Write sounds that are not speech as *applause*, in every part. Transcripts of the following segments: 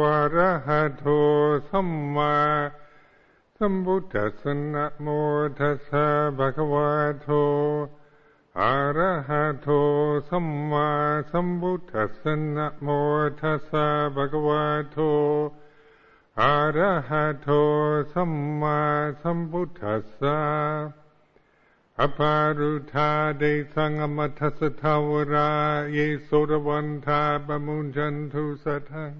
วะระหะโตสัมมาสัมพุทธัสสะนะโมตัสสะภะคะวะโตอะระหะโตสัมมาสัมพุทธัสสะนะโมตัสสะภะคะวะโตอะระหะโตสัมมาสัมพุทธัสสะอปารุธาเดสังมัทสทาวรา เยโสรวันทาปมุญจันทุสัทัง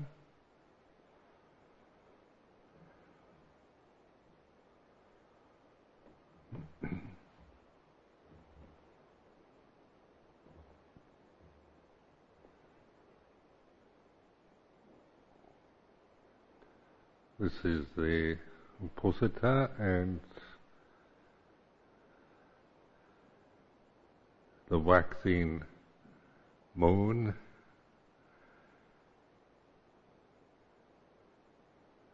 This is the Uposatha and the waxing moon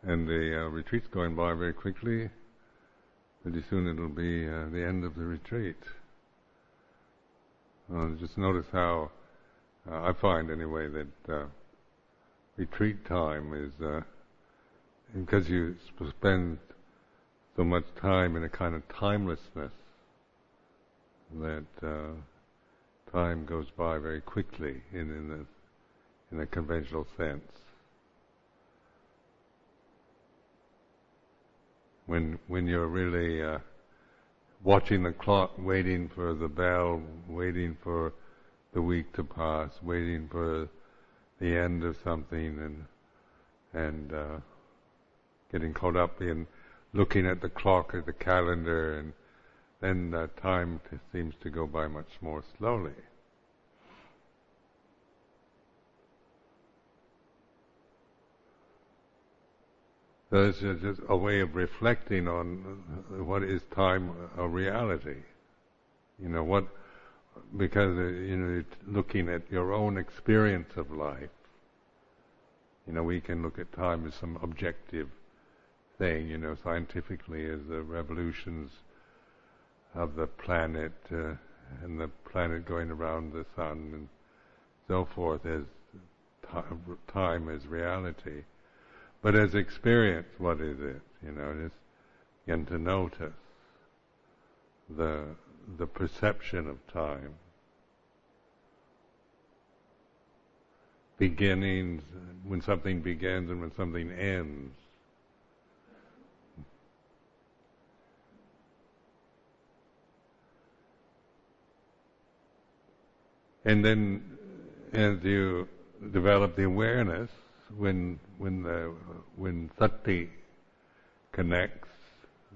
and the uh, retreat's going by very quickly. Pretty soon it'll be uh, the end of the retreat. Uh, just notice how uh, I find anyway that uh, retreat time is uh, because you spend so much time in a kind of timelessness that uh, time goes by very quickly in in a, in a conventional sense. When when you're really uh, watching the clock, waiting for the bell, waiting for the week to pass, waiting for the end of something, and and uh, getting caught up in looking at the clock or the calendar, and then time seems to go by much more slowly. So it's just a way of reflecting on what is time a reality. You know what, because uh, you know looking at your own experience of life. You know we can look at time as some objective thing, you know, scientifically as the revolutions of the planet uh, and the planet going around the sun and so forth as time as reality. But as experience, what is it? You know, just begin to notice the the perception of time. Beginnings, when something begins and when something ends. And then as you develop the awareness, when when the when sati connects,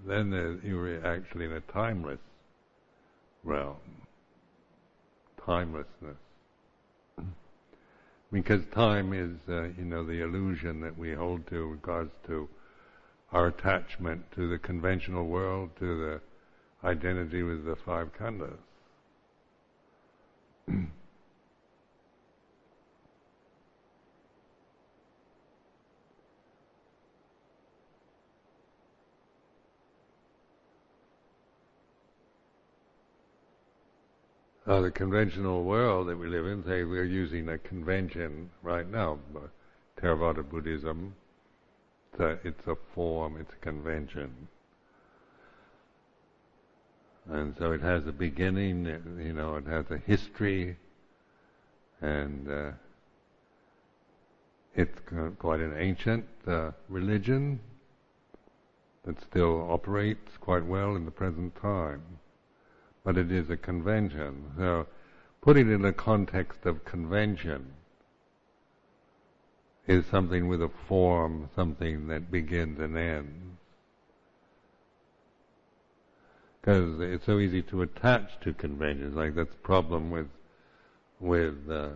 then you're actually in a timeless realm, timelessness. Because time is, uh, you know, the illusion that we hold to in regards to our attachment to the conventional world, to the identity with the five khandhas. *clears throat* uh, the conventional world that we live in, say we're using a convention right now, Theravada Buddhism, it's a, it's a form, it's a convention. And so it has a beginning, you know, it has a history, and uh, it's quite an ancient uh, religion that still operates quite well in the present time but it is a convention. So, putting it in the context of convention is something with a form, something that begins and ends. Because it's so easy to attach to conventions. Like that's the problem with with uh,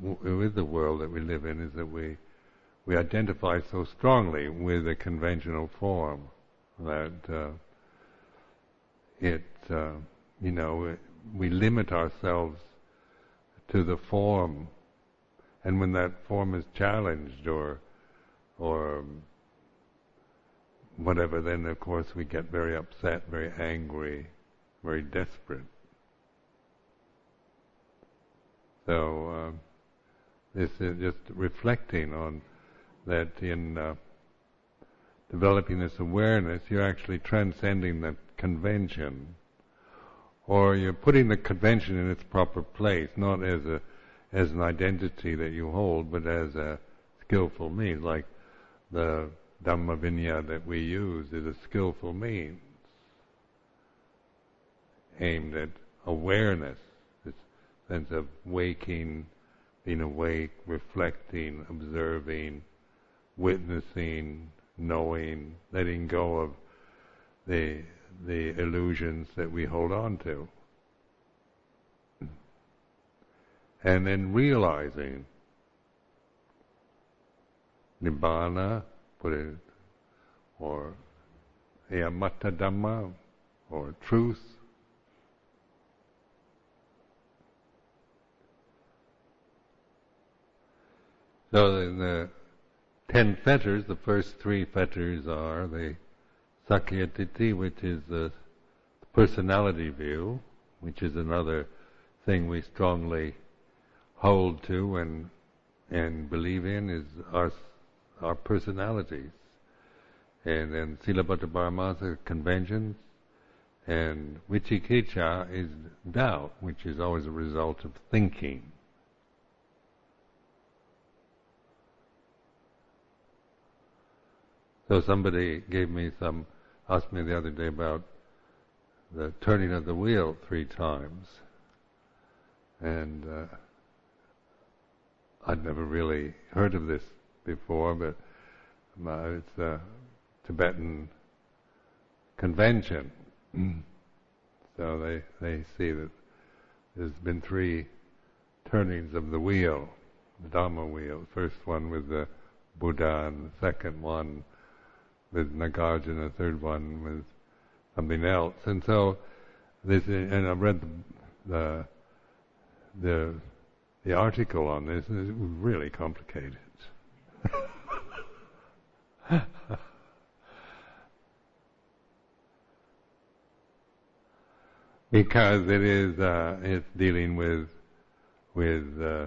w- with the world that we live in is that we we identify so strongly with a conventional form that uh, it uh, you know, we limit ourselves to the form, and when that form is challenged or or whatever, then of course we get very upset, very angry, very desperate. So uh, this is just reflecting on that in uh, developing this awareness, you're actually transcending the convention, or you're putting the convention in its proper place, not as a as an identity that you hold, but as a skillful means, like the Dhamma Vinaya that we use is a skillful means aimed at awareness, this sense of waking, being awake, reflecting, observing, witnessing, knowing, letting go of the the illusions that we hold on to. And then realizing Nibbana, put it, or Amata Dhamma, or truth. So in the ten fetters, the first three fetters are the Sakkayaditthi, which is the personality view, which is another thing we strongly hold to and and believe in is our our personalities. And then Silabbata Paramasa conventions and Vicikiccha is doubt, which is always a result of thinking. So somebody gave me some, asked me the other day about the turning of the wheel three times. And uh, I'd never really heard of this before, but it's a Tibetan convention. so they, they see that there's been three turnings of the wheel, the Dharma wheel. The first one with the Buddha, and the second one with Nagarjuna, the third one with something else. And so this, and I read the, the the article on this, and it's really complicated. *laughs* because it is uh, it's dealing with with uh,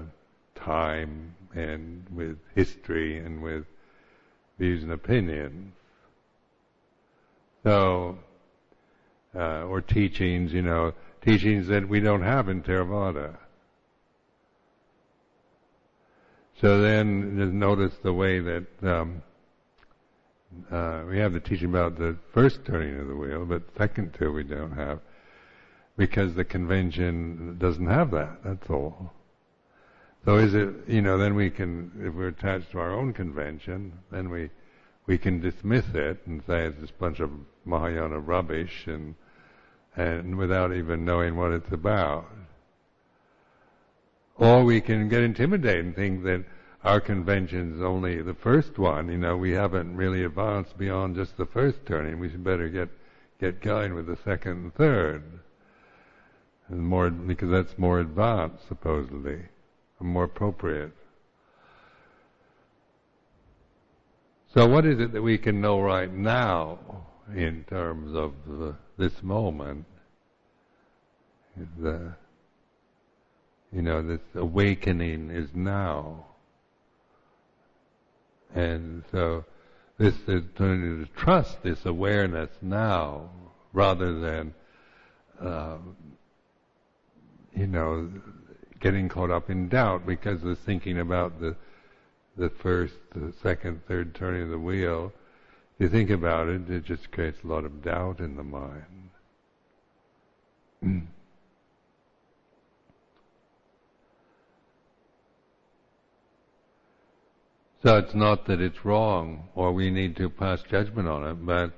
time and with history and with views and opinions. So, uh, or teachings, you know, teachings that we don't have in Theravada. So then, just notice the way that um, uh, we have the teaching about the first turning of the wheel, but second two we don't have, because the convention doesn't have that. That's all. So is it, you know, then we can, if we're attached to our own convention, then we we can dismiss it and say it's just a bunch of Mahayana rubbish and and without even knowing what it's about. Or we can get intimidated and think that our convention is only the first one. You know, we haven't really advanced beyond just the first turning. We should better get get going with the second and third, and more because that's more advanced supposedly, and more appropriate. So, what is it that we can know right now in terms of the, this moment? The you know, this awakening is now. And so this is to trust this awareness now rather than, uh, you know, getting caught up in doubt because of thinking about the the first, the second, third turning of the wheel. If you think about it, it just creates a lot of doubt in the mind. *clears throat* So it's not that it's wrong or we need to pass judgment on it, but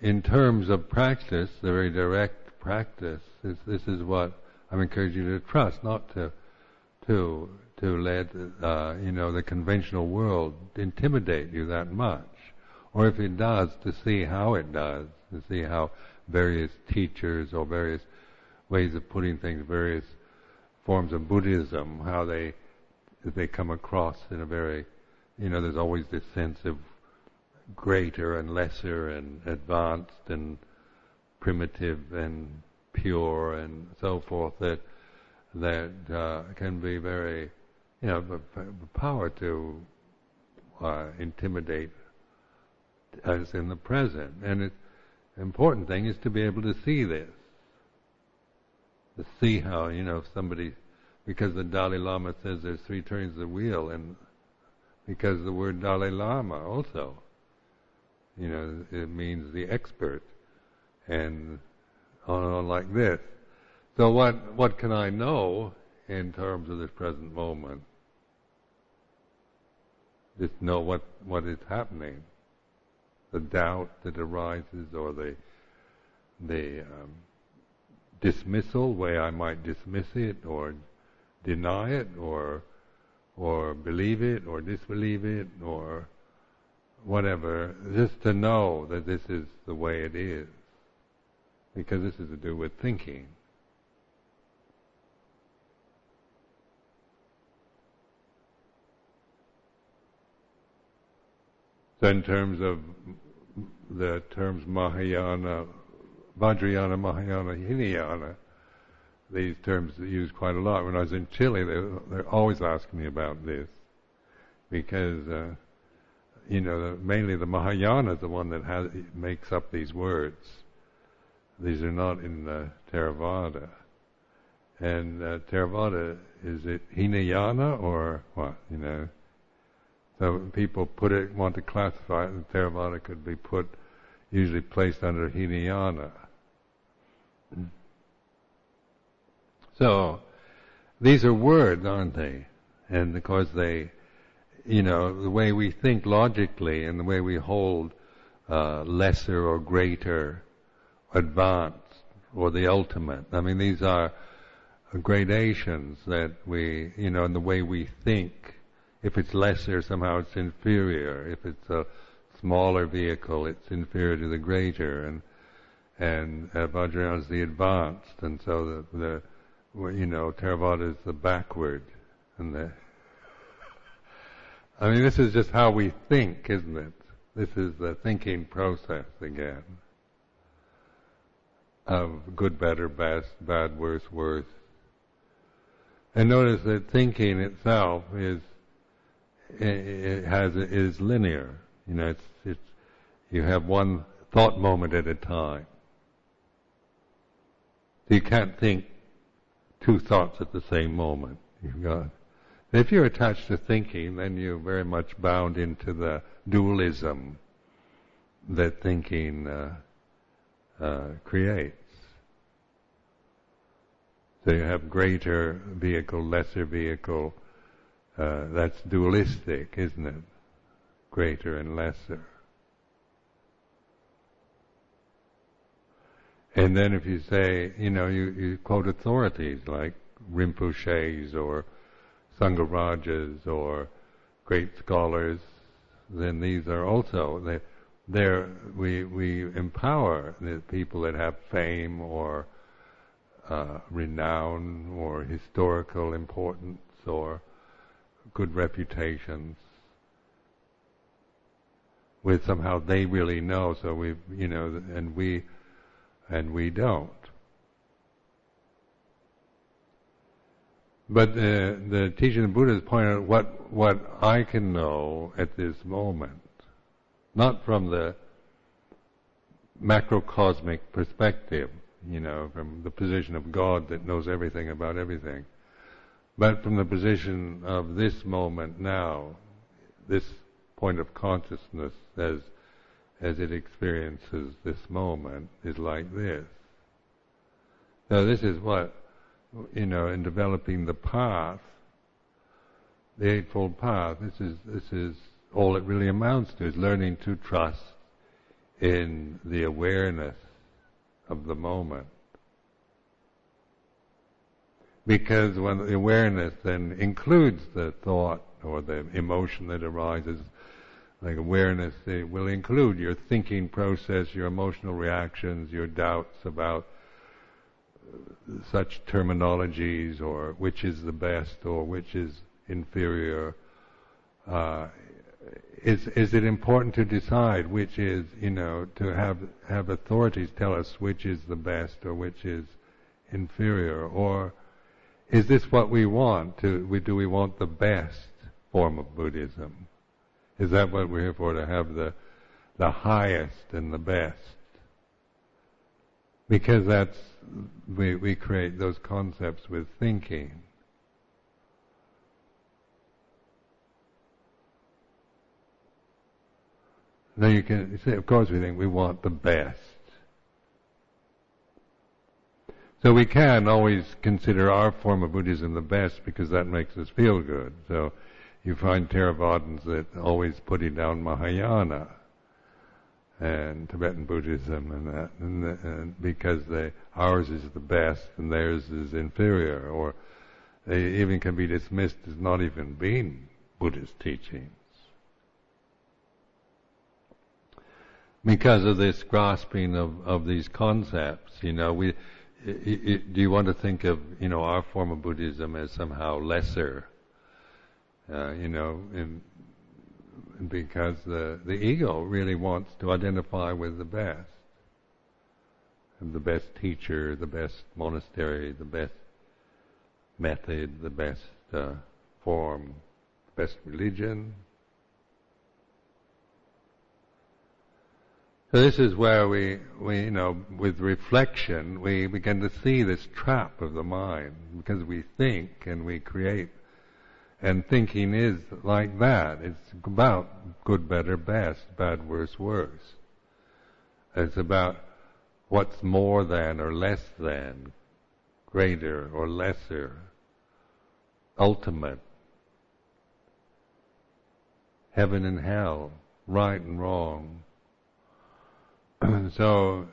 in terms of practice, the very direct practice, is, this is what I'm encouraging you to trust, not to to to let uh, you know the conventional world intimidate you that much, or if it does, to see how it does, to see how various teachers or various ways of putting things, various forms of Buddhism, how they they come across in a very you know, there's always this sense of greater and lesser and advanced and primitive and pure and so forth that that uh, can be very, you know, the power to uh, intimidate us in the present. And it, the important thing is to be able to see this. To see how, you know, somebody, because the Dalai Lama says there's three turns of the wheel, and because the word Dalai Lama also, you know, it means the expert, and on and on like this. So what, what can I know in terms of this present moment? Just know what, what is happening. The doubt that arises or the, the um, dismissal, way I might dismiss it or deny it or, or believe it or disbelieve it or whatever, just to know that this is the way it is. Because this is to do with thinking. So in terms of the terms Mahayana, Vajrayana, Mahayana, Hinayana, these terms are used quite a lot. When I was in Chile, they, they're always asking me about this because, uh, you know, the, mainly the Mahayana is the one that has, makes up these words. These are not in the Theravada. And uh, Theravada, is it Hinayana or what, you know? People put it, want to classify it, and Theravada could be put, usually placed under Hinayana. So, these are words, aren't they? And of course they, you know, the way we think logically and the way we hold uh, lesser or greater, advanced, or the ultimate. I mean, these are gradations that we, you know, in the way we think if it's lesser, somehow it's inferior. If it's a smaller vehicle, it's inferior to the greater. And and uh, Vajrayana is the advanced, and so the, the you know Theravada is the backward, and the. *laughs* I mean, this is just how we think, isn't it? This is the thinking process again of good, better, best, bad, worse, worse. And notice that thinking itself is it has is linear. You know, it's it's you have one thought moment at a time. You can't think two thoughts at the same moment. You've got. If you're attached to thinking, then you're very much bound into the dualism that thinking uh, uh, creates. So you have greater vehicle, lesser vehicle, uh, that's dualistic, isn't it? Greater and lesser. And then if you say, you know, you, you quote authorities like Rinpoche's or Sangharajas or great scholars, then these are also, they, they're, we, we empower the people that have fame or uh, renown or historical importance or good reputations with somehow they really know, so we, you know, and we, and we don't. But the, the teaching of the Buddha is pointing out what, what I can know at this moment, not from the macrocosmic perspective, you know, from the position of God that knows everything about everything, but from the position of this moment now, this point of consciousness as as it experiences this moment is like this. So this is what you know in developing the path, the eightfold path. This is this is all it really amounts to is learning to trust in the awareness of the moment because when the awareness then includes the thought or the emotion that arises, like awareness, it will include your thinking process, your emotional reactions, your doubts about such terminologies or which is the best or which is inferior. Uh, is is it important to decide which is you know to have have authorities tell us which is the best or which is inferior or is this what we want? Do we, do we want the best form of Buddhism? Is that what we're here for? To have the the highest and the best? Because that's we we create those concepts with thinking. Now you can say, of course, we think we want the best. So we can always consider our form of Buddhism the best because that makes us feel good. So you find Theravadins that always putting down Mahayana and Tibetan Buddhism and that, and, the, and because they, ours is the best and theirs is inferior, or they even can be dismissed as not even being Buddhist teachings. Because of this grasping of, of these concepts, you know, we, do you want to think of, you know, our form of Buddhism as somehow lesser? Uh, you know, in, because the, the ego really wants to identify with the best. The best teacher, the best monastery, the best method, the best uh, form, best religion. So this is where we, we, you know, with reflection, we begin to see this trap of the mind because we think and we create and thinking is like that. It's about good, better, best, bad, worse, worse. It's about what's more than or less than, greater or lesser, ultimate, heaven and hell, right and wrong. *clears throat* so,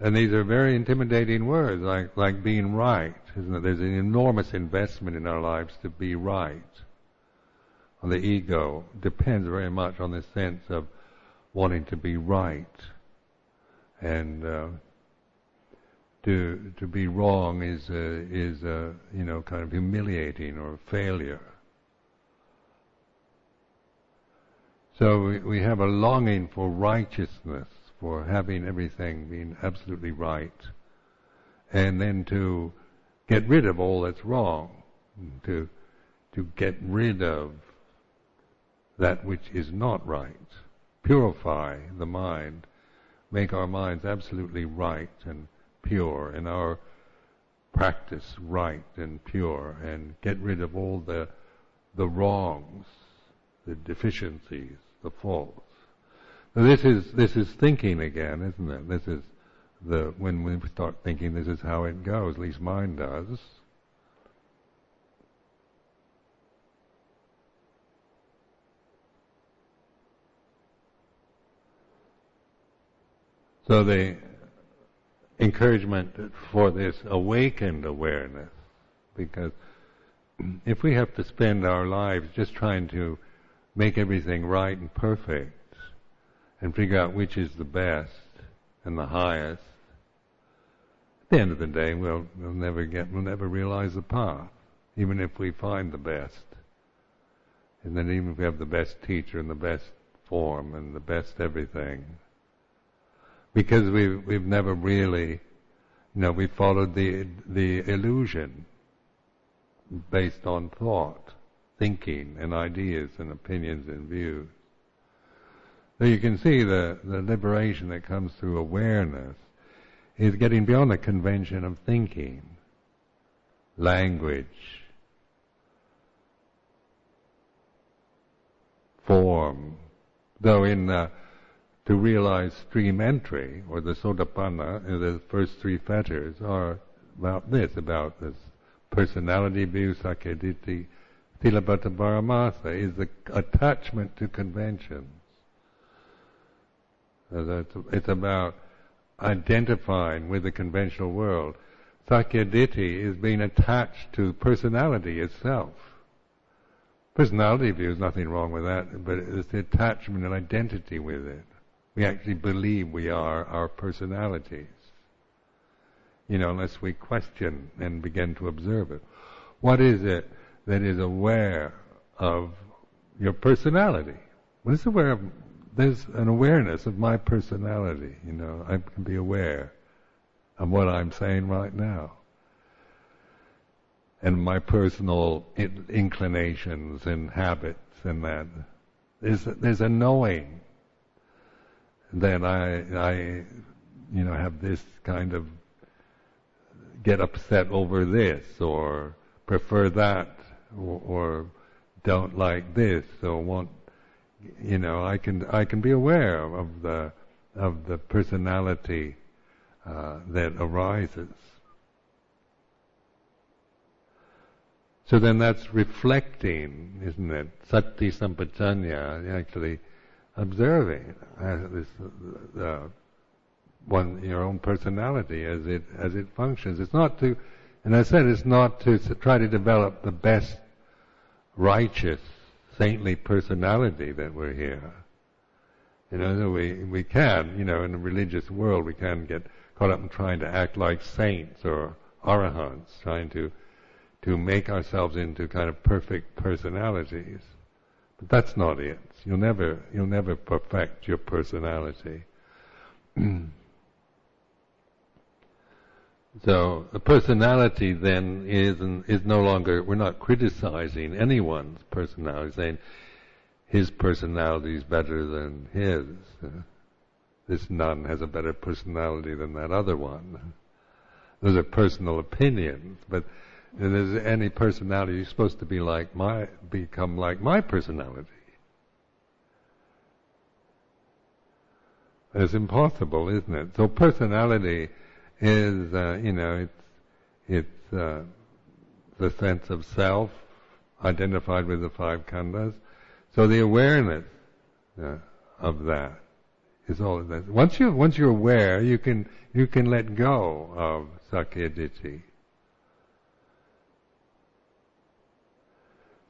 and these are very intimidating words, like like being right, isn't it? There's an enormous investment in our lives to be right on the ego depends very much on the sense of wanting to be right, and uh, to to be wrong is uh, is uh, you know kind of humiliating or failure. So we, we have a longing for righteousness, for having everything being absolutely right, and then to get rid of all that's wrong, to to get rid of that which is not right, purify the mind, make our minds absolutely right and pure, and our practice right and pure, and get rid of all the the wrongs, the deficiencies, the faults. This is this is thinking again, isn't it? This is the when we start thinking, this is how it goes. At least mine does. So the encouragement for this awakened awareness, because if we have to spend our lives just trying to make everything right and perfect and figure out which is the best and the highest, at the end of the day we'll, we'll never get, we'll never realize the path, even if we find the best. And then even if we have the best teacher and the best form and the best everything, because we've we've never really, you know, we followed the the illusion based on thought, thinking, and ideas and opinions and views. So you can see the the liberation that comes through awareness is getting beyond the convention of thinking, language, form. Though in uh, to realize stream entry, or the sotapanna, the first three fetters, are about this, about this personality view, sakkayaditthi, Silabbata Paramasa, is the attachment to conventions. It's about identifying with the conventional world. Sakkayaditthi is being attached to personality itself. Personality view is nothing wrong with that, but it's the attachment and identity with it. We actually believe we are our personalities. You know, unless we question and begin to observe it. What is it that is aware of your personality? What is aware of? There's an awareness of my personality. You know, I can be aware of what I'm saying right now and my personal inclinations and habits and that There's there's a knowing that I I you know have this kind of get upset over this or prefer that or, or don't like this or want you know I can I can be aware of the of the personality uh, that arises. So then that's reflecting, isn't it? Sati sampajanya, actually observing uh, this uh, one your own personality as it as it functions. It's not to, and I said it's not to try to develop the best righteous, saintly personality that we're here. You know, we we can, you know, in the religious world, we can get caught up in trying to act like saints or arahants, trying to to make ourselves into kind of perfect personalities. But that's not it. You'll never you'll never perfect your personality. *clears throat* so a personality then is is no longer we're not criticizing anyone's personality, saying his personality is better than his. This nun has a better personality than that other one. Those are personal opinions, but if there's any personality, you're supposed to be like my, become like my personality. It's impossible, isn't it? So personality is, uh, you know, it's it's uh, the sense of self identified with the five khandhas. So the awareness uh, of that is all of that. Once you once you're aware, you can you can let go of sakkaya ditthi.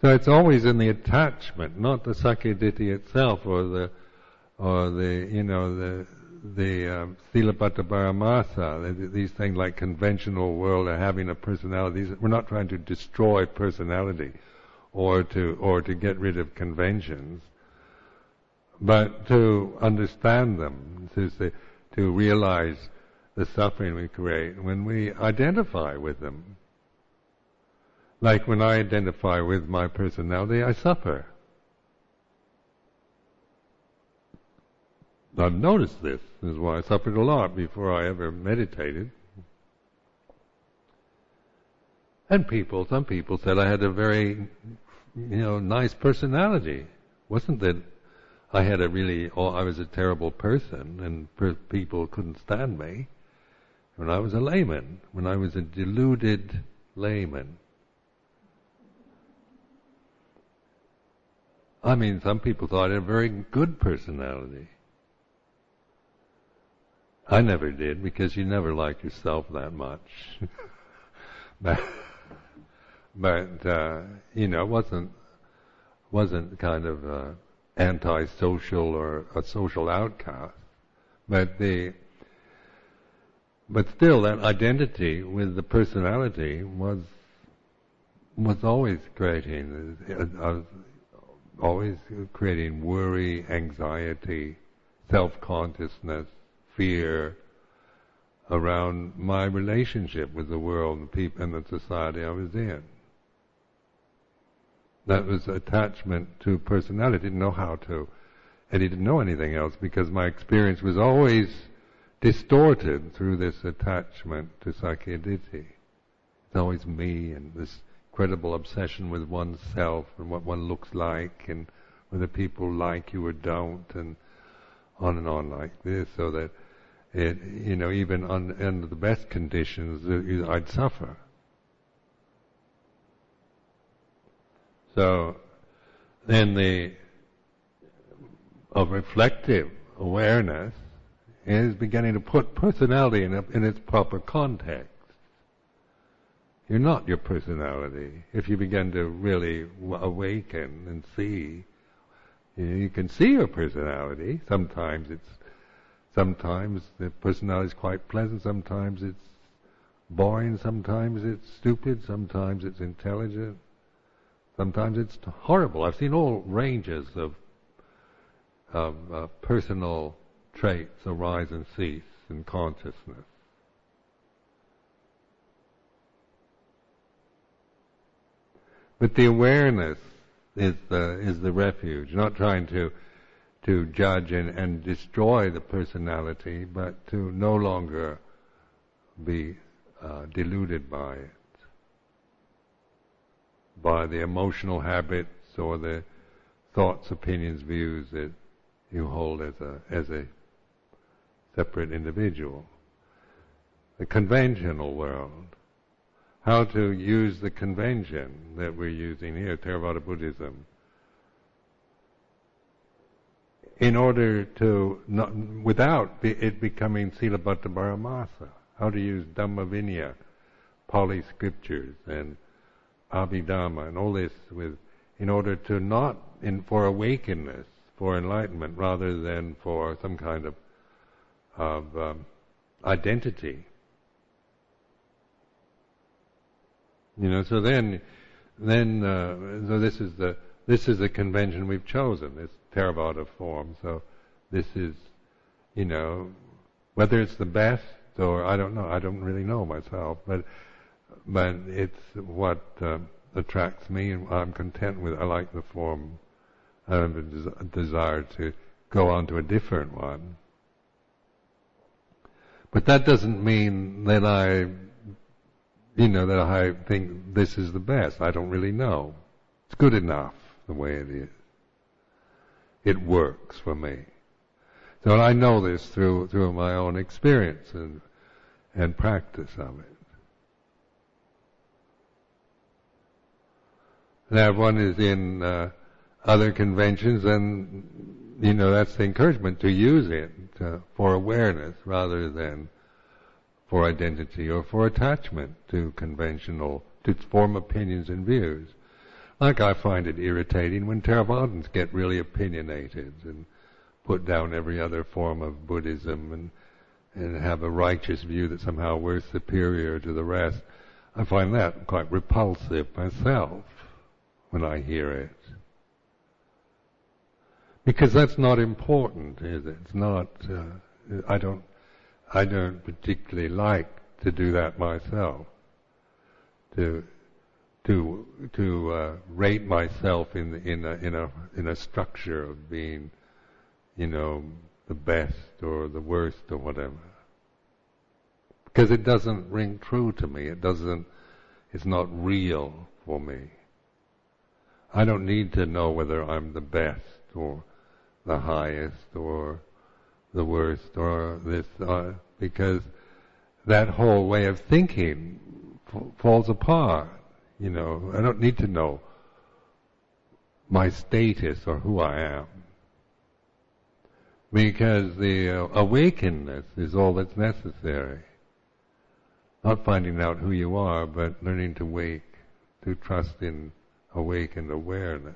So it's always in the attachment, not the sakkaya ditthi itself, or the or the you know the the um, paramasa, these things like conventional world or having a personality. We're not trying to destroy personality, or to or to get rid of conventions but to understand them, to, say, to realize the suffering we create when we identify with them. Like when I identify with my personality, I suffer. I've noticed this. This is why I suffered a lot before I ever meditated. And people, some people said I had a very, you know, nice personality. Wasn't that I had a really, oh, I was a terrible person and per- people couldn't stand me when I was a layman, when I was a deluded layman. I mean, some people thought I had a very good personality. I never did because you never like yourself that much. *laughs* but, but uh, you know, it wasn't wasn't kind of uh, antisocial or a social outcast. But the but still that identity with the personality was was always creating uh, always creating worry, anxiety, self-consciousness, fear around my relationship with the world and people and the society I was in. That was attachment to personality. Didn't know how to, and he didn't know anything else because my experience was always distorted through this attachment to sakkaya ditthi. It's always me and this incredible obsession with oneself and what one looks like and whether people like you or don't and on and on like this so that it, you know, even on, under the best conditions, I'd suffer. So then the of reflective awareness is beginning to put personality in, a, in its proper context. You're not your personality. If you begin to really awaken and see, you, know, you can see your personality. Sometimes it's, sometimes the personality is quite pleasant. Sometimes it's boring. Sometimes it's stupid. Sometimes it's intelligent. Sometimes it's horrible. I've seen all ranges of, of uh, personal traits arise and cease in consciousness. But the awareness is the is the refuge. Not trying to to judge and, and destroy the personality, but to no longer be uh, deluded by it, by the emotional habits or the thoughts, opinions, views that you hold as a as a separate individual. The conventional world. How to use the convention that we're using here, Theravada Buddhism, in order to, not, without it becoming Silabbata Paramasa. How to use Dhamma Vinaya, Pali scriptures, and Abhidhamma, and all this with, in order to not, in, for awakeness, for enlightenment, rather than for some kind of of um, identity. You know, so then, then, uh, so this is the this is the convention we've chosen, this Theravada form. So this is, you know, whether it's the best or I don't know, I don't really know myself, but but it's what uh, attracts me, and I'm content with. I like the form. I have a des- desire to go on to a different one. But that doesn't mean that I, you know, that I think this is the best. I don't really know. It's good enough the way it is. It works for me. So I know this through through my own experience and and practice of it. Now, if one is in uh, other conventions, then you know that's the encouragement to use it uh, for awareness rather than for identity or for attachment to conventional, to form opinions and views. Like I find it irritating when Theravadins get really opinionated and put down every other form of Buddhism and and have a righteous view that somehow we're superior to the rest. I find that quite repulsive myself when I hear it. Because that's not important, is it? It's not, uh, I don't, I don't particularly like to do that myself. To, to, to, uh, rate myself in, in a, in a, in a structure of being, you know, the best or the worst or whatever. Because it doesn't ring true to me. It doesn't, it's not real for me. I don't need to know whether I'm the best or the highest or the worst or this, uh, because that whole way of thinking f- falls apart. You know, I don't need to know my status or who I am. Because the uh, awakeness is all that's necessary. Not finding out who you are, but learning to wake, to trust in awakened awareness.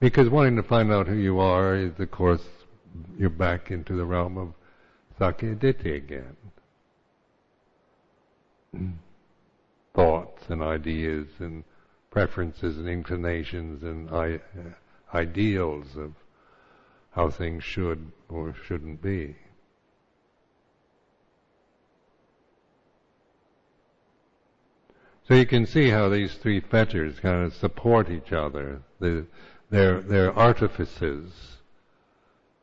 Because wanting to find out who you are is, of course, you're back into the realm of Sakkayaditthi again. *clears throat* Thoughts and ideas and preferences and inclinations and I- uh, ideals of how things should or shouldn't be. So you can see how these three fetters kind of support each other. The, they're, they're artifices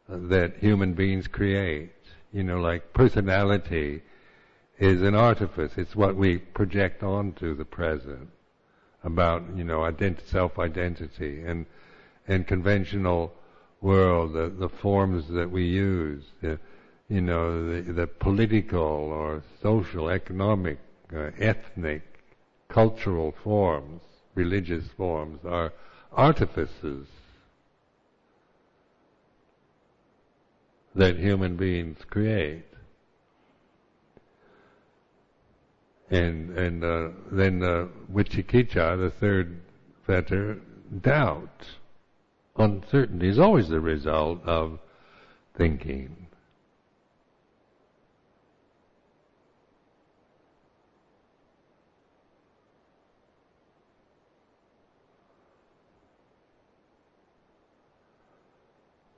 that human beings create. You know, like personality is an artifice. It's what we project onto the present about, you know, ident- self-identity and, and conventional world, the, the forms that we use, the, you know, the, the political or social, economic, uh, ethnic, cultural forms, religious forms are artifices that human beings create. And and uh, then uh, vicikiccha, the third fetter, doubt, uncertainty is always the result of thinking.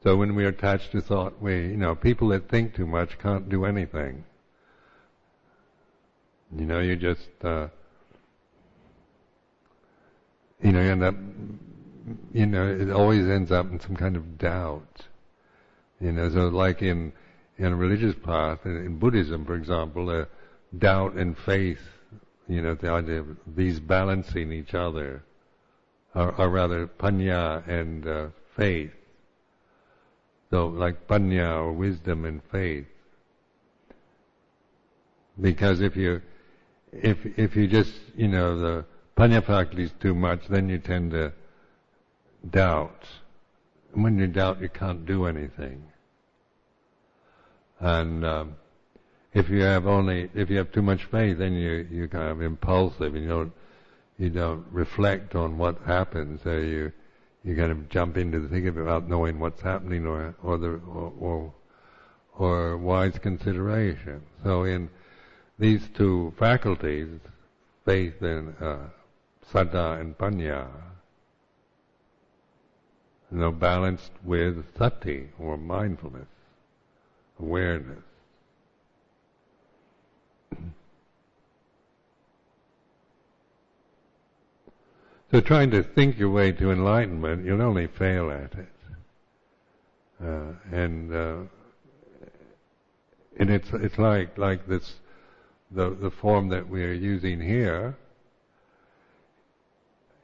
So when we are attached to thought, we, you know, people that think too much can't do anything. You know, you just, uh, you know, you end up, you know, it always ends up in some kind of doubt. You know, so like in in a religious path, in, Buddhism, for example, uh, doubt and faith, you know, the idea of these balancing each other, or, or rather, panya and uh, faith. So, like panya or wisdom and faith. Because if you, if if you just, you know, the panya faculty is too much, then you tend to doubt. And when you doubt, you can't do anything. And um, if you have only, if you have too much faith, then you you kind of impulsive, and you don't you don't reflect on what happens. So you you kind of jump into the thing without knowing what's happening or or the or, or, or wise consideration. So in these two faculties, faith and uh, saddha and panya, you know, balanced with sati or mindfulness, awareness. So trying to think your way to enlightenment, you'll only fail at it. Uh, and uh, and it's it's like like this the the form that we are using here.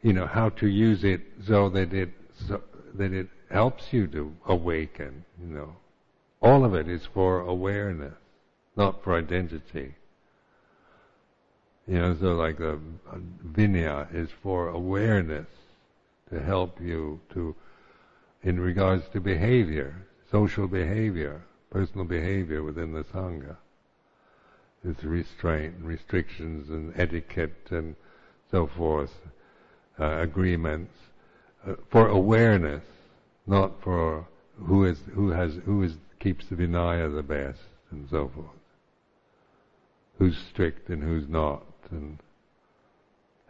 You know how to use it so that it so that it helps you to awaken. You know, all of it is for awareness, not for identity. You know, so like a, a uh, vinaya is for awareness to help you to, in regards to behavior, social behavior, personal behavior within the sangha. There's restraint, restrictions, and etiquette, and so forth, uh, agreements uh, for awareness, not for who is who has who is keeps the vinaya the best, and so forth. Who's strict and who's not and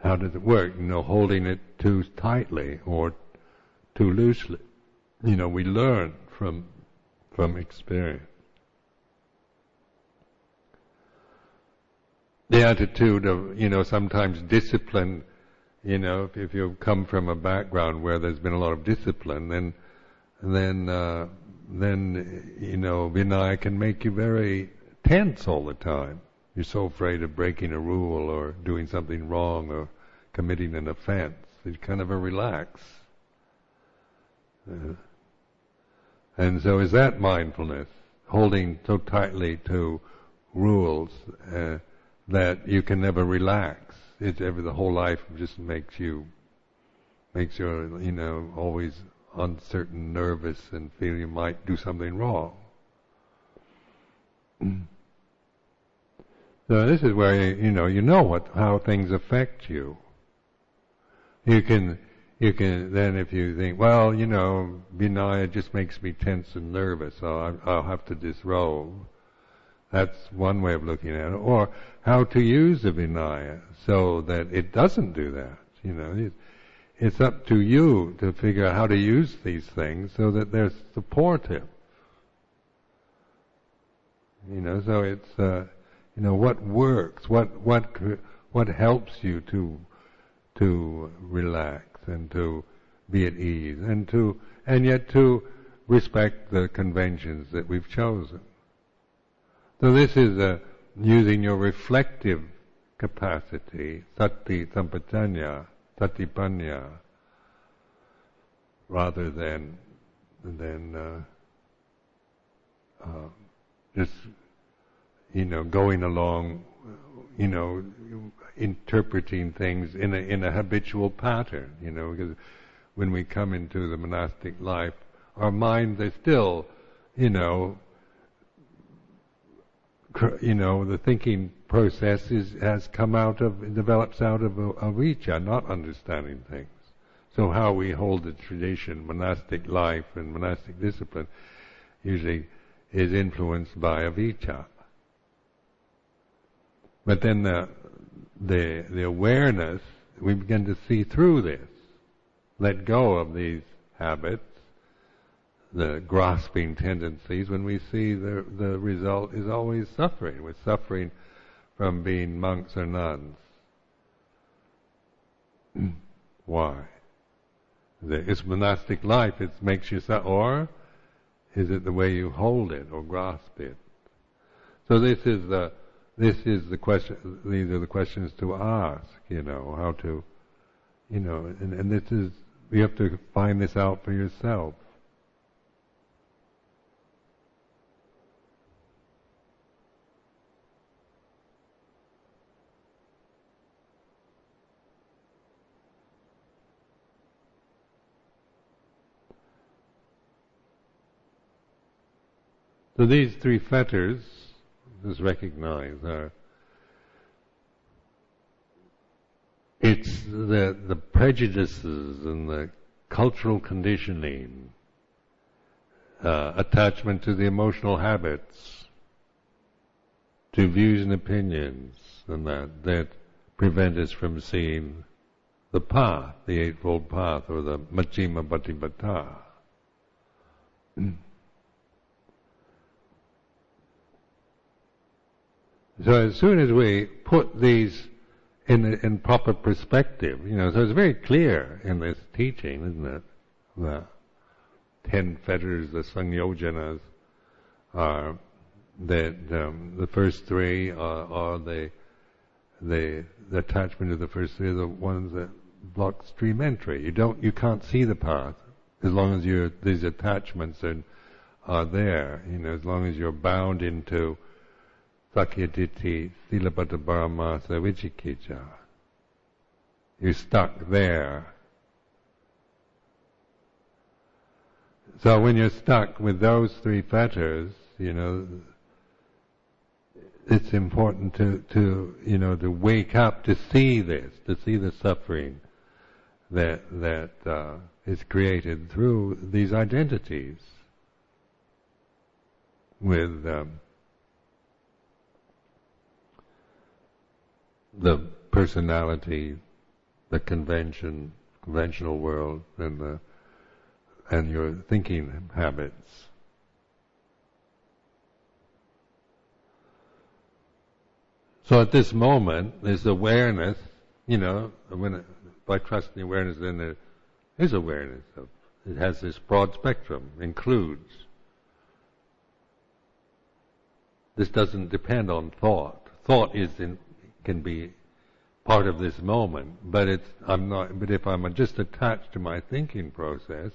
how does it work? You know, holding it too tightly or too loosely. You know, we learn from from experience. The attitude of, you know, sometimes discipline, you know, if, if you come from a background where there's been a lot of discipline, then, then, uh, then, you know, Vinaya can make you very tense all the time. You're so afraid of breaking a rule or doing something wrong or committing an offense. You kind of a relax. Uh, and so is that mindfulness, holding so tightly to rules uh, that you can never relax. It's ever the whole life just makes you makes you you know always uncertain, nervous, and feel you might do something wrong. *clears throat* So this is where you, know you know what how things affect you. You can you can then if you think well you know Vinaya just makes me tense and nervous so I, I'll have to disrobe. That's one way of looking at it. Or how to use the Vinaya so that it doesn't do that. You know, it's up to you to figure out how to use these things so that they're supportive. You know, so it's uh, you know what works, what what what helps you to to relax and to be at ease and to and yet to respect the conventions that we've chosen. So this is uh, using your reflective capacity, sati sampajanya, satipanya, rather than than uh, uh, just you know, going along, you know, interpreting things in a in a habitual pattern, you know, because when we come into the monastic life, our minds are still, you know, you know, the thinking process is, has come out of, develops out of avijja, not understanding things. So how we hold the tradition, monastic life and monastic discipline, usually is influenced by avijja. But then the, the, the awareness, we begin to see through this, let go of these habits, the grasping tendencies, when we see the, the result is always suffering. We're suffering from being monks or nuns. *clears throat* Why? It's monastic life. It makes you so, or is it the way you hold it or grasp it? So this is the this is the question. These are the questions to ask. You know how to, you know, and, and this is you have to find this out for yourself. So these three fetters, just recognize, are it's the the prejudices and the cultural conditioning, uh, attachment to the emotional habits, to views and opinions, and that that prevent us from seeing the path, the Eightfold Path, or the Majjhima Patipatti. So as soon as we put these in in proper perspective, you know, so it's very clear in this teaching, isn't it? The ten fetters, the sangyojanas, are that um, the first three are, are the, the the attachment to the first three are the ones that block stream entry. You don't, you can't see the path as long as you these attachments are are there. You know, as long as you're bound into Sakkayaditthi Silabbata Paramasa Vicikicca. You're stuck there. So when you're stuck with those three fetters, you know, it's important to, to, you know, to wake up to see this, to see the suffering that, that, uh, is created through these identities with, um, the personality, the convention, conventional world, and the and your thinking habits. So at this moment, there's awareness. You know, when by trusting awareness, then there is awareness of. It has this broad spectrum, includes. This doesn't depend on thought. Thought is in, can be part of this moment, but it's I'm not. But if I'm just attached to my thinking process,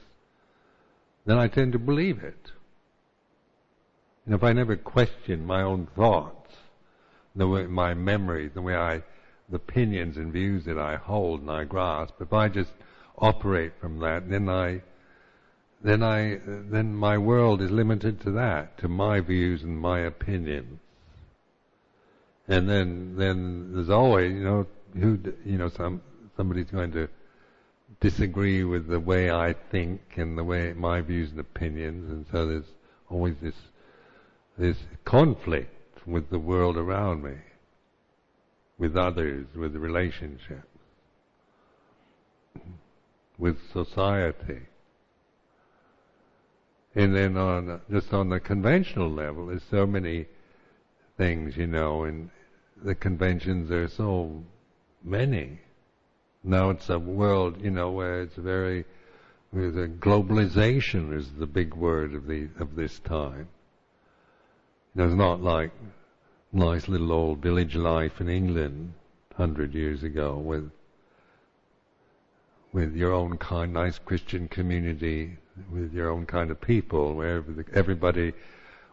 then I tend to believe it. And if I never question my own thoughts, the way my memories, the way I, the opinions and views that I hold and I grasp, if I just operate from that, then I, then I, then my world is limited to that, to my views and my opinions and then then there's always you know who you know some somebody's going to disagree with the way I think and the way my views and opinions, and so there's always this this conflict with the world around me, with others, with relationships, with society. And then on just on the conventional level, there's so many things, you know, and the conventions are so many. Now it's a world, you know, where it's very, the globalization is the big word of the of this time. You know, it's not like nice little old village life in England hundred years ago with with your own kind, nice Christian community, with your own kind of people, where everybody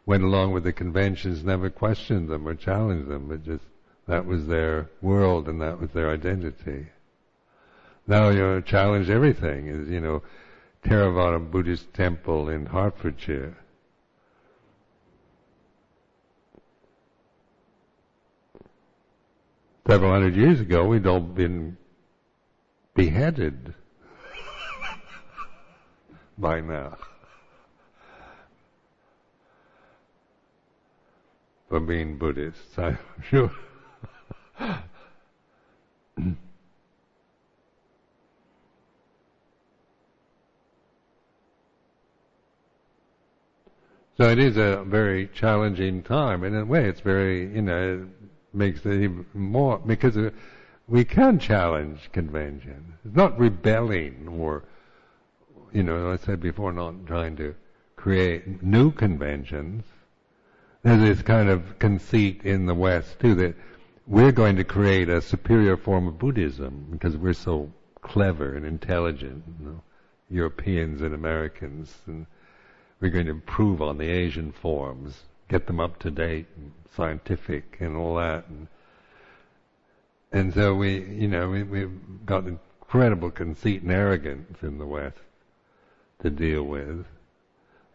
went along with the conventions, never questioned them or challenged them, but just that was their world and that was their identity. Now you challenge everything. Is you know, Theravada Buddhist temple in Hertfordshire. Several hundred years ago, we'd all been beheaded *laughs* by now. For being Buddhists, *laughs* I'm sure. So it is a very challenging time, in a way, it's very you know it makes it even more because uh, we can challenge convention. It's not rebelling or, you know, I said before, not trying to create new conventions. There's this kind of conceit in the West too that we're going to create a superior form of Buddhism because we're so clever and intelligent, you know, Europeans and Americans, and we're going to improve on the Asian forms, get them up to date and scientific and all that. And, and so we, you know, we, we've got incredible conceit and arrogance in the West to deal with.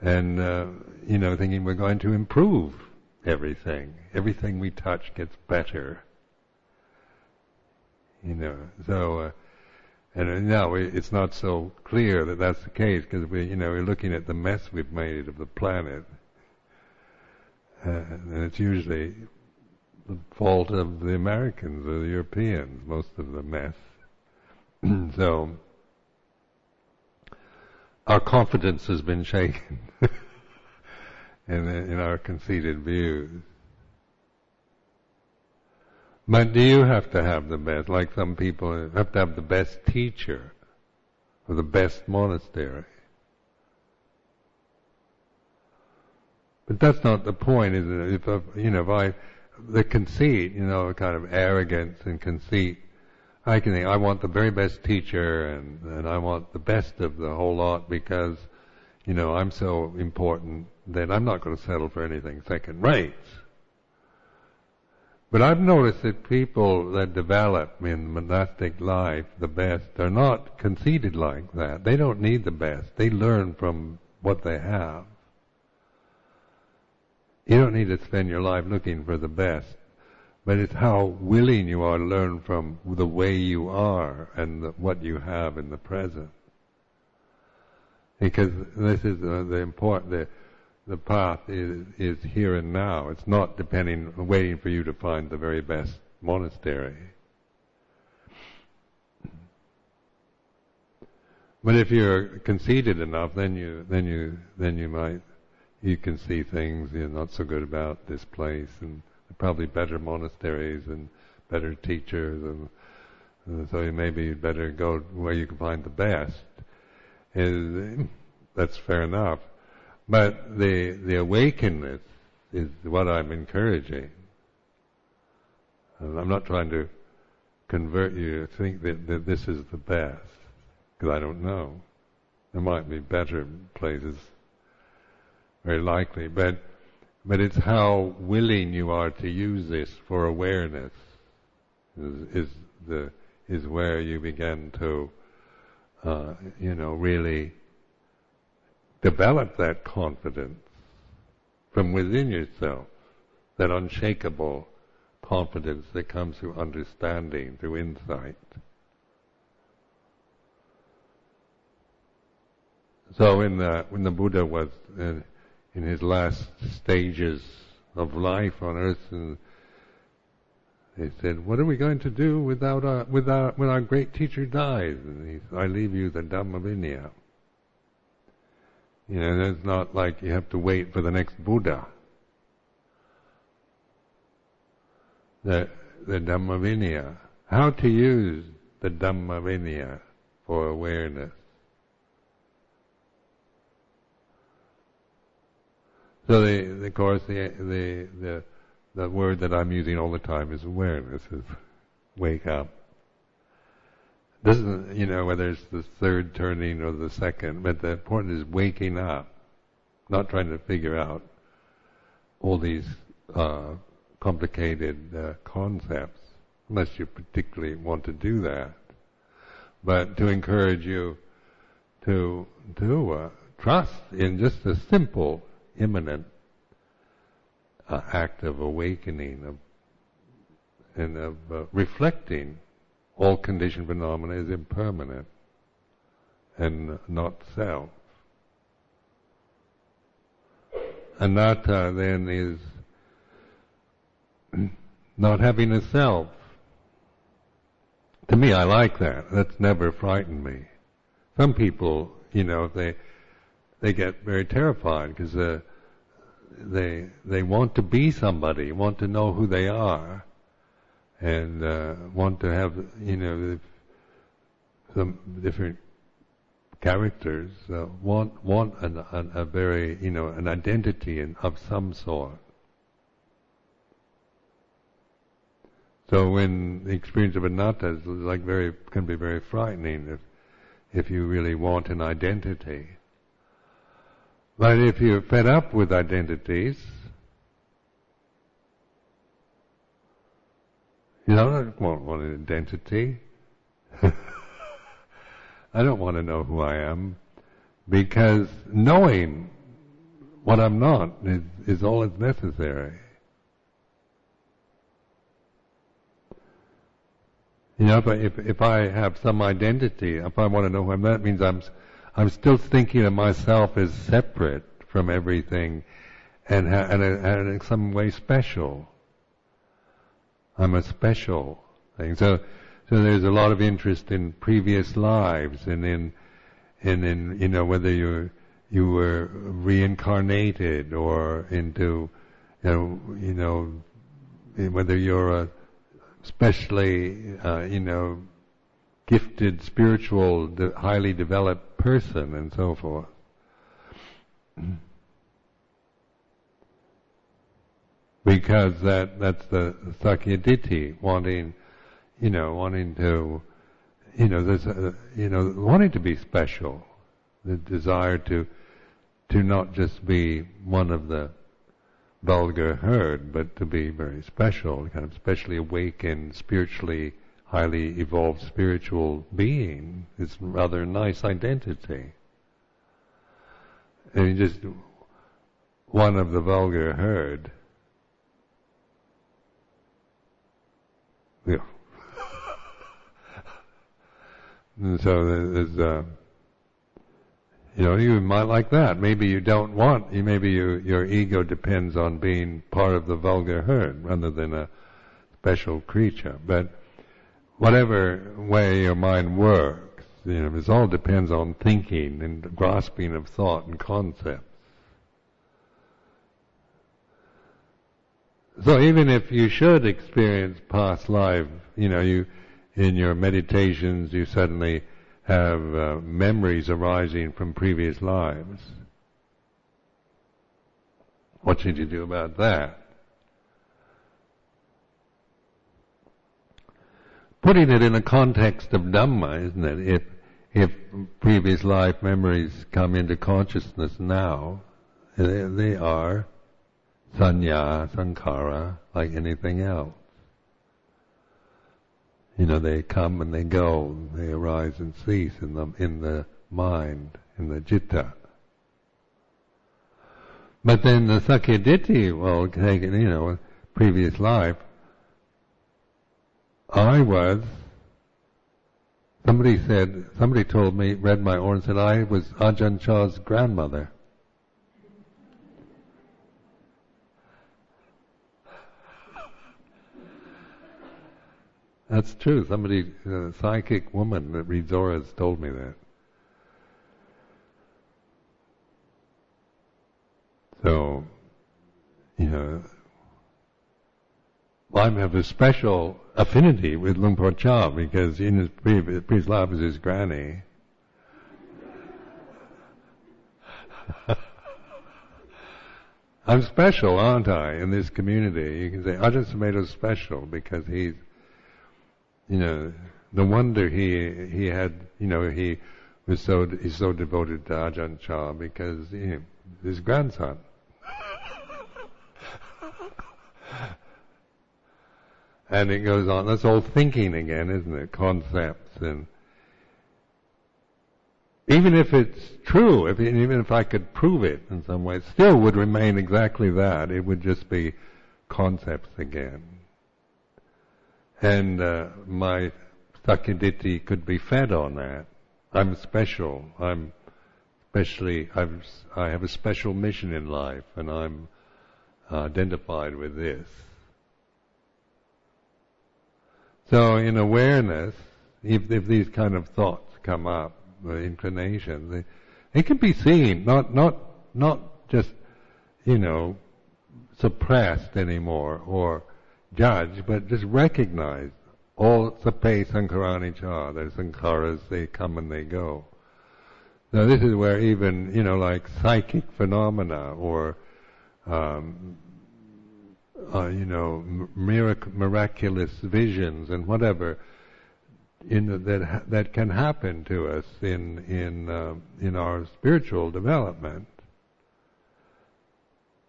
And, uh, you know, thinking we're going to improve everything. Everything we touch gets better. You know, so, uh, and now it's not so clear that that's the case because we, you know, we're looking at the mess we've made of the planet, uh, and it's usually the fault of the Americans or the Europeans, most of the mess. *clears throat* so, our confidence has been shaken *laughs* in, in our conceited views. But do you have to have the best? Like some people have to have the best teacher or the best monastery. But that's not the point, is it? If I, you know, if I, the conceit, you know, kind of arrogance and conceit, I can think I want the very best teacher and, and I want the best of the whole lot because, you know, I'm so important that I'm not going to settle for anything second rate. But I've noticed that people that develop in monastic life the best are not conceited like that. They don't need the best. They learn from what they have. You don't need to spend your life looking for the best, but it's how willing you are to learn from the way you are and the, what you have in the present. Because this is uh, the, the important, the, the path is, is here and now. It's not depending, waiting for you to find the very best monastery. But if you're conceited enough, then you then you then you might you can see things you're not so good about this place, and probably better monasteries and better teachers, and, and so maybe you'd better go where you can find the best. That's fair enough. But the the awakeness is what I'm encouraging. And I'm not trying to convert you to think that, that this is the best, because I don't know. There might be better places, very likely, but but it's how willing you are to use this for awareness is, is the is where you begin to, uh, you know, really develop that confidence from within yourself, that unshakable confidence that comes through understanding, through insight. So in the, when the Buddha was in, in his last stages of life on earth, and they said, "What are we going to do without our, without when our great teacher dies?" And he said, "I leave you the Dhamma Vinaya." You know, it's not like you have to wait for the next Buddha. The, the Dhamma Vinaya. How to use the Dhamma Vinaya for awareness. So the, of course, the, the, the, the word that I'm using all the time is awareness, is wake up doesn't, you know, whether it's the third turning or the second, but the important is waking up, not trying to figure out all these uh, complicated uh, concepts, unless you particularly want to do that. But to encourage you to to uh, trust in just a simple, imminent uh, act of awakening, of and of uh, reflecting all conditioned phenomena is impermanent and not self. Anatta then is not having a self. To me, I like that. That's never frightened me. Some people, you know, they they get very terrified because uh, they they want to be somebody, want to know who they are, and uh, want to have, you know, some different characters uh, want want an, an, a very, you know, an identity in, of some sort. So when the experience of anatta is like very can be very frightening if if you really want an identity. But if you're fed up with identities, you know, I don't want, want an identity. *laughs* I don't want to know who I am because knowing what I'm not is, is all that's necessary. You know, but if if I have some identity, if I want to know who I'm, that means I'm I'm still thinking of myself as separate from everything, and ha- and, and in some way special. I'm a special thing. So so there's a lot of interest in previous lives and in and in you know whether you you were reincarnated or into you know you know whether you're a especially, uh, you know, gifted, spiritual, de- highly developed person, and so forth. Because that that's the sakkayaditthi wanting, you know, wanting to, you know, you know, wanting to be special, the desire to to not just be one of the vulgar herd, but to be very special, kind of specially awakened, spiritually highly evolved spiritual being. It's rather nice identity. And just one of the vulgar herd. Yeah. and so there's, uh, you know, you might like that. Maybe you don't want, maybe you, your ego depends on being part of the vulgar herd rather than a special creature. But whatever way your mind works, you know, it all depends on thinking and grasping of thought and concepts. So even if you should experience past life, you know, you, in your meditations, you suddenly have uh, memories arising from previous lives. What should you do about that? Putting it in the context of Dhamma, isn't it? If, if previous life memories come into consciousness now, they, they are sanya, sankhara, like anything else. You know, they come and they go, they arise and cease in the in the mind, in the citta. But then the sakkayaditthi will take it, you know, previous life. I was, somebody said, somebody told me, read my aura and said I was Ajahn Chah's grandmother. That's true. Somebody, a psychic woman that reads auras told me that. So, you know, I have a special affinity with Luang Por Chah because in his previous, previous life his granny. *laughs* I'm special, aren't I, in this community? You can say Ajahn Sumedho's special because he's you know, no wonder he he had, you know, he was so he's so devoted to Ajahn Chah because you know, his grandson. *laughs* and it goes on. That's all thinking again, isn't it? Concepts and even if it's true, if, even if I could prove it in some way, it still would remain exactly that. It would just be concepts again and uh, my sakkayaditthi could be fed on that. I'm special. I'm especially. I've, I have a special mission in life, and I'm identified with this. So, in awareness, if, if these kind of thoughts come up, the inclinations, they can be seen, not not not just you know suppressed anymore or judge, but just recognize all sabbe sankhara anicca, the sankharas, they come and they go. Now this is where even, you know, like psychic phenomena or, um, uh, you know, mirac- miraculous visions and whatever, in that that can happen to us in in uh, in our spiritual development.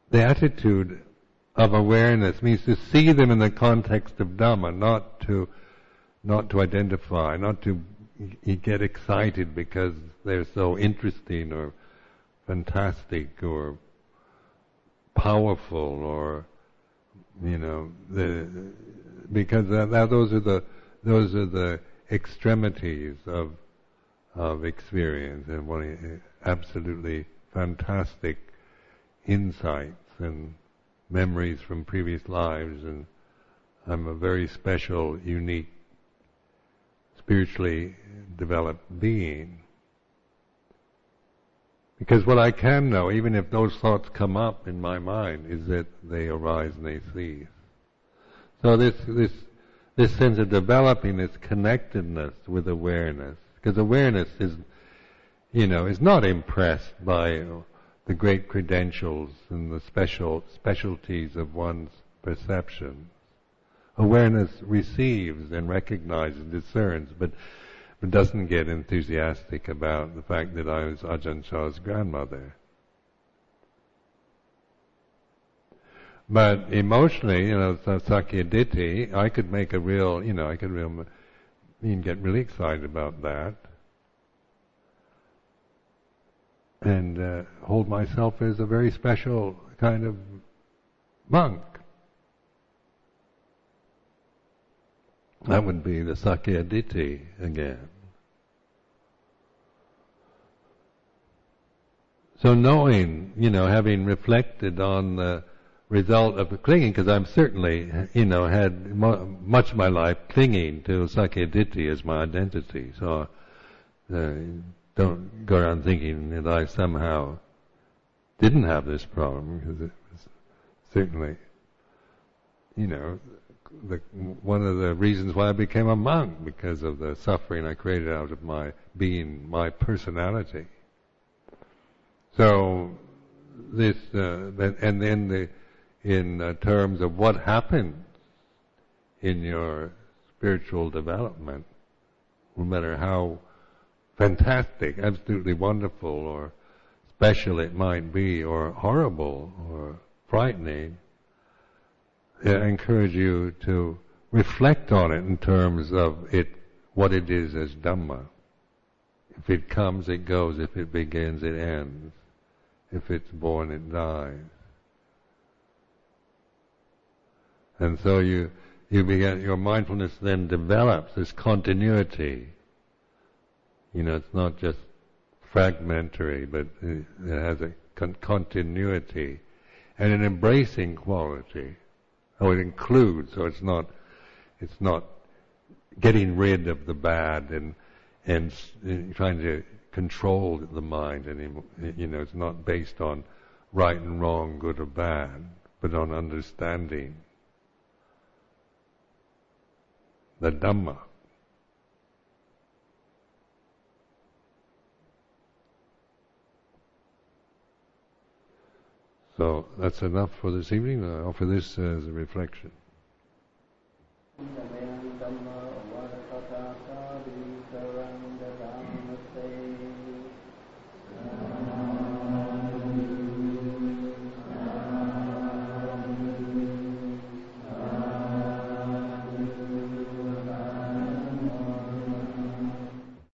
The attitude of awareness means to see them in the context of Dhamma, not to not to identify, not to get excited because they're so interesting or fantastic or powerful or you know the because that, that, those are the those are the extremities of of experience and one absolutely fantastic insights and memories from previous lives and I'm a very special, unique, spiritually developed being. Because what I can know, even if those thoughts come up in my mind, is that they arise and they cease. So this, this this sense of developing this connectedness with awareness, because awareness is, you know, is not impressed by the great credentials and the special specialties of one's perception. Awareness receives and recognizes, and discerns, but but doesn't get enthusiastic about the fact that I was Ajahn Chah's grandmother. But emotionally, you know, Sakkayaditthi, I could make a real, you know, I could real, mean, get really excited about that. And uh, hold myself as a very special kind of monk. That would be the Sakkayaditthi again. So knowing, you know, having reflected on the result of clinging, because I'm certainly, you know, had much of my life clinging to Sakkayaditthi as my identity. So uh, don't go around thinking that I somehow didn't have this problem, because it was certainly, you know, the, one of the reasons why I became a monk, because of the suffering I created out of my being, my personality. So this, uh, and then the in uh, terms of what happens in your spiritual development, no matter how fantastic, absolutely wonderful, or special it might be, or horrible, or frightening, I encourage you to reflect on it in terms of it, what it is as Dhamma. If it comes, it goes. If it begins, it ends. If it's born, it dies. And so you, you begin, your mindfulness then develops this continuity. You know, it's not just fragmentary, but it has a con- continuity and an embracing quality. Oh, it includes, so it's not, it's not getting rid of the bad and, and, and uh, trying to control the mind anymore. You know, it's not based on right and wrong, good or bad, but on understanding the Dhamma. So that's enough for this evening. I offer this as a reflection.